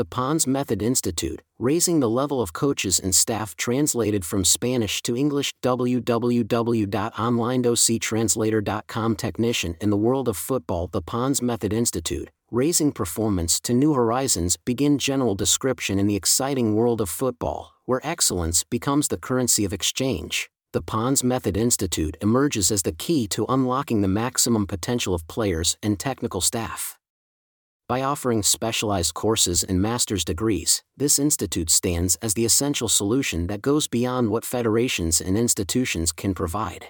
The Pons Method Institute, Raising the Level of Coaches and Staff translated from Spanish to English www.onlinedoctranslator.com Technician in the world of football The Pons Method Institute, Raising Performance to New Horizons begin general description in the exciting world of football, where excellence becomes the currency of exchange. The Pons Method Institute emerges as the key to unlocking the maximum potential of players and technical staff. By offering specialized courses and master's degrees, this institute stands as the essential solution that goes beyond what federations and institutions can provide.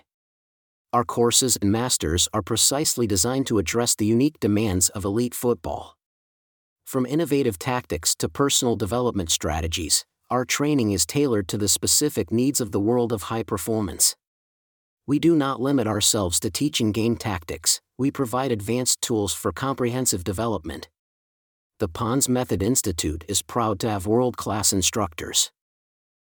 Our courses and masters are precisely designed to address the unique demands of elite football. From innovative tactics to personal development strategies, our training is tailored to the specific needs of the world of high performance. We do not limit ourselves to teaching game tactics, we provide advanced tools for comprehensive development. The Pons Method Institute is proud to have world class instructors.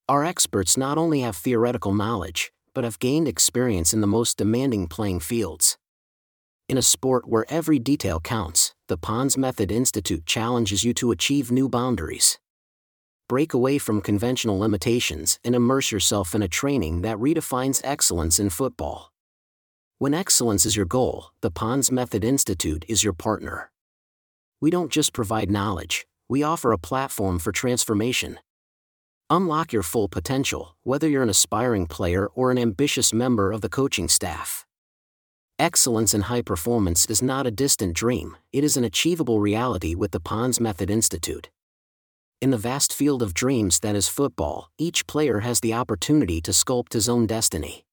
Our experts not only have theoretical knowledge, but have gained experience in the most demanding playing fields. In a sport where every detail counts, the Pons Method Institute challenges you to achieve new boundaries break away from conventional limitations and immerse yourself in a training that redefines excellence in football. When excellence is your goal, the Pons Method Institute is your partner. We don't just provide knowledge, we offer a platform for transformation. Unlock your full potential, whether you're an aspiring player or an ambitious member of the coaching staff. Excellence in high performance is not a distant dream, it is an achievable reality with the Pons Method Institute. In the vast field of dreams that is football, each player has the opportunity to sculpt his own destiny.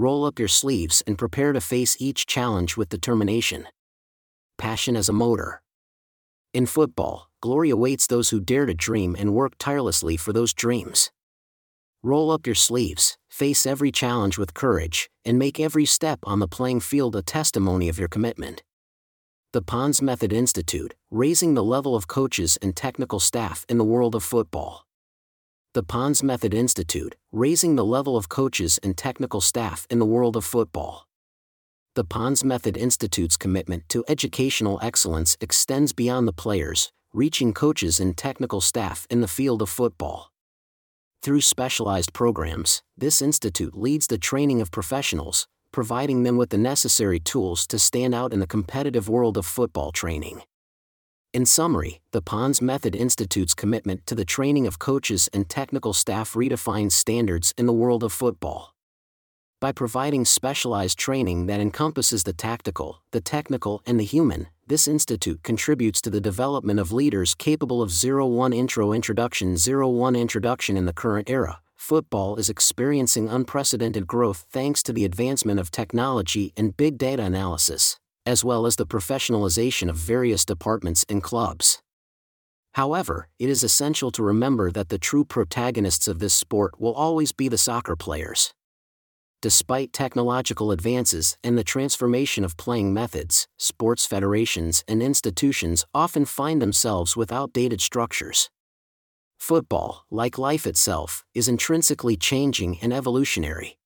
Roll up your sleeves and prepare to face each challenge with determination. Passion as a motor. In football, glory awaits those who dare to dream and work tirelessly for those dreams. Roll up your sleeves, face every challenge with courage, and make every step on the playing field a testimony of your commitment. The Pons Method Institute, raising the level of coaches and technical staff in the world of football. The Pons Method Institute, raising the level of coaches and technical staff in the world of football. The Pons Method Institute's commitment to educational excellence extends beyond the players, reaching coaches and technical staff in the field of football. Through specialized programs, this institute leads the training of professionals, providing them with the necessary tools to stand out in the competitive world of football training. In summary, the Pons Method Institute's commitment to the training of coaches and technical staff redefines standards in the world of football. By providing specialized training that encompasses the tactical, the technical, and the human, this institute contributes to the development of leaders capable of 01 Intro Introduction 01 Introduction in the current era, football is experiencing unprecedented growth thanks to the advancement of technology and big data analysis, as well as the professionalization of various departments and clubs. However, it is essential to remember that the true protagonists of this sport will always be the soccer players. Despite technological advances and the transformation of playing methods, sports federations and institutions often find themselves with outdated structures. Football, like life itself, is intrinsically changing and evolutionary.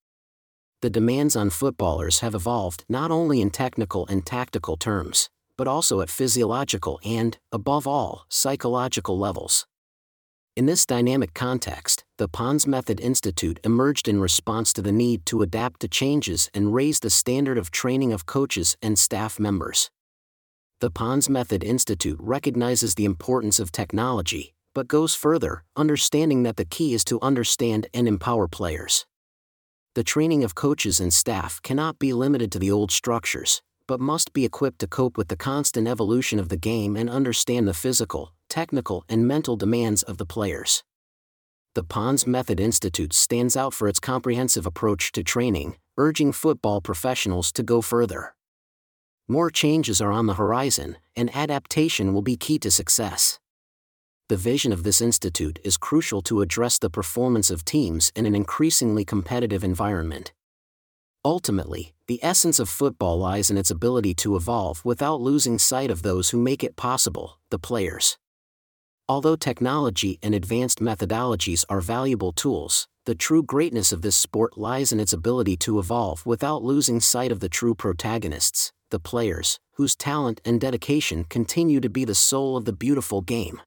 The demands on footballers have evolved not only in technical and tactical terms, but also at physiological and, above all, psychological levels. In this dynamic context, the Pons Method Institute emerged in response to the need to adapt to changes and raise the standard of training of coaches and staff members. The Pons Method Institute recognizes the importance of technology, but goes further, understanding that the key is to understand and empower players. The training of coaches and staff cannot be limited to the old structures, but must be equipped to cope with the constant evolution of the game and understand the physical, technical, and mental demands of the players. The Pons Method Institute stands out for its comprehensive approach to training, urging football professionals to go further. More changes are on the horizon, and adaptation will be key to success the vision of this institute is crucial to address the performance of teams in an increasingly competitive environment. Ultimately, the essence of football lies in its ability to evolve without losing sight of those who make it possible, the players. Although technology and advanced methodologies are valuable tools, the true greatness of this sport lies in its ability to evolve without losing sight of the true protagonists, the players, whose talent and dedication continue to be the soul of the beautiful game.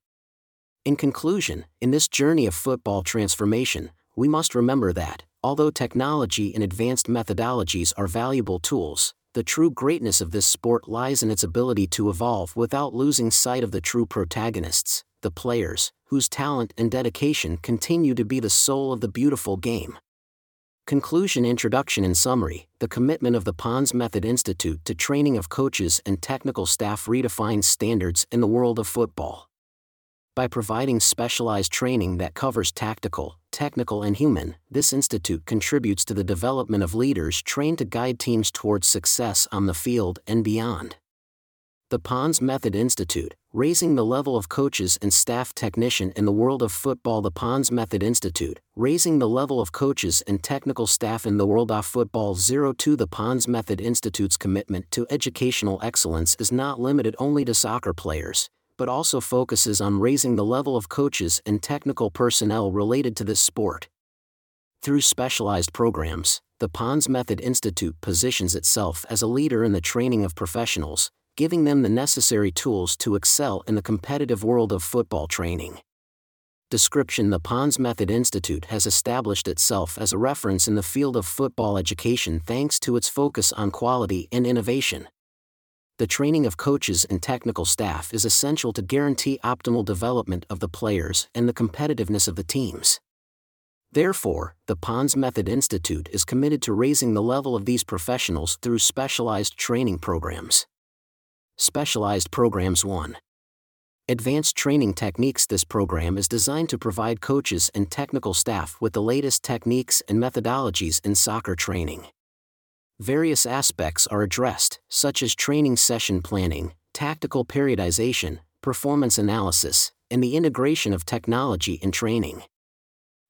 In conclusion, in this journey of football transformation, we must remember that, although technology and advanced methodologies are valuable tools, the true greatness of this sport lies in its ability to evolve without losing sight of the true protagonists, the players, whose talent and dedication continue to be the soul of the beautiful game. Conclusion Introduction In summary, the commitment of the Pons Method Institute to training of coaches and technical staff redefines standards in the world of football. By providing specialized training that covers tactical, technical, and human, this institute contributes to the development of leaders trained to guide teams towards success on the field and beyond. The Pons Method Institute, raising the level of coaches and staff technician in the world of football. The Pons Method Institute, raising the level of coaches and technical staff in the world of football. 02 The Pons Method Institute's commitment to educational excellence is not limited only to soccer players, but also focuses on raising the level of coaches and technical personnel related to this sport. Through specialized programs, the Pons Method Institute positions itself as a leader in the training of professionals, giving them the necessary tools to excel in the competitive world of football training. Description The Pons Method Institute has established itself as a reference in the field of football education thanks to its focus on quality and innovation. The training of coaches and technical staff is essential to guarantee optimal development of the players and the competitiveness of the teams. Therefore, the Pons Method Institute is committed to raising the level of these professionals through specialized training programs. Specialized Programs 1. Advanced Training Techniques This program is designed to provide coaches and technical staff with the latest techniques and methodologies in soccer training. Various aspects are addressed, such as training session planning, tactical periodization, performance analysis, and the integration of technology in training.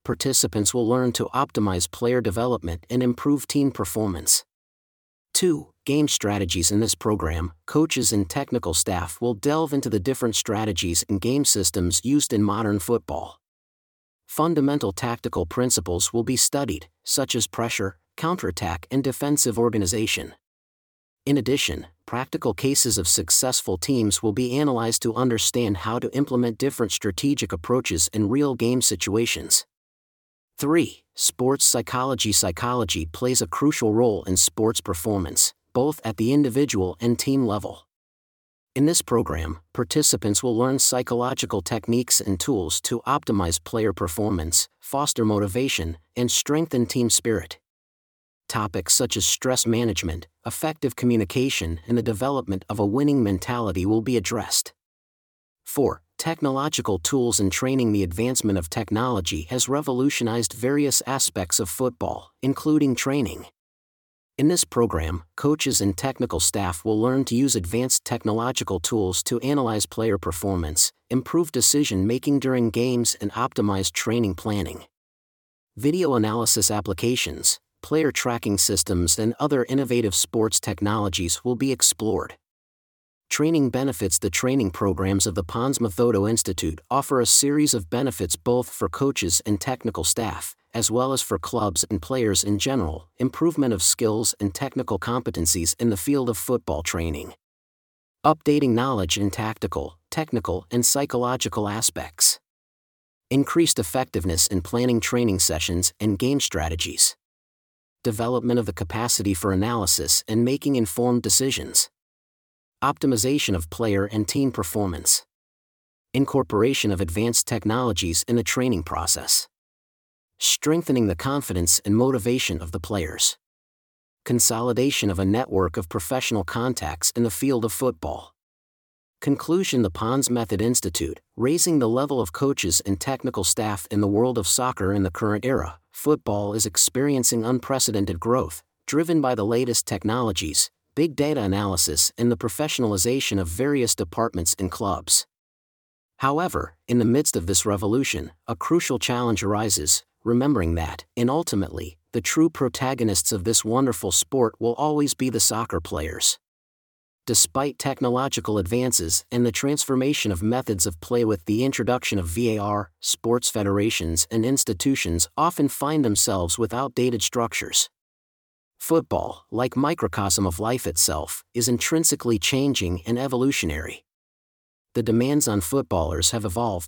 Participants will learn to optimize player development and improve team performance. 2 game strategies in this program, coaches and technical staff will delve into the different strategies and game systems used in modern football. Fundamental tactical principles will be studied, such as pressure, counterattack, and defensive organization. In addition, practical cases of successful teams will be analyzed to understand how to implement different strategic approaches in real game situations. 3. Sports psychology Psychology plays a crucial role in sports performance both at the individual and team level. In this program, participants will learn psychological techniques and tools to optimize player performance, foster motivation, and strengthen team spirit. Topics such as stress management, effective communication, and the development of a winning mentality will be addressed. 4. Technological tools and training The advancement of technology has revolutionized various aspects of football, including training. In this program, coaches and technical staff will learn to use advanced technological tools to analyze player performance, improve decision making during games, and optimize training planning. Video analysis applications, player tracking systems, and other innovative sports technologies will be explored. Training benefits The training programs of the Pons Methodo Institute offer a series of benefits both for coaches and technical staff, as well as for clubs and players in general, improvement of skills and technical competencies in the field of football training. Updating knowledge in tactical, technical, and psychological aspects. Increased effectiveness in planning training sessions and game strategies. Development of the capacity for analysis and making informed decisions. Optimization of player and team performance. Incorporation of advanced technologies in the training process strengthening the confidence and motivation of the players. Consolidation of a network of professional contacts in the field of football. Conclusion The Pons Method Institute, raising the level of coaches and technical staff in the world of soccer in the current era, football is experiencing unprecedented growth, driven by the latest technologies, big data analysis, and the professionalization of various departments and clubs. However, in the midst of this revolution, a crucial challenge arises remembering that, and ultimately, the true protagonists of this wonderful sport will always be the soccer players. Despite technological advances and the transformation of methods of play with the introduction of VAR, sports federations and institutions often find themselves with outdated structures. Football, like microcosm of life itself, is intrinsically changing and evolutionary. The demands on footballers have evolved,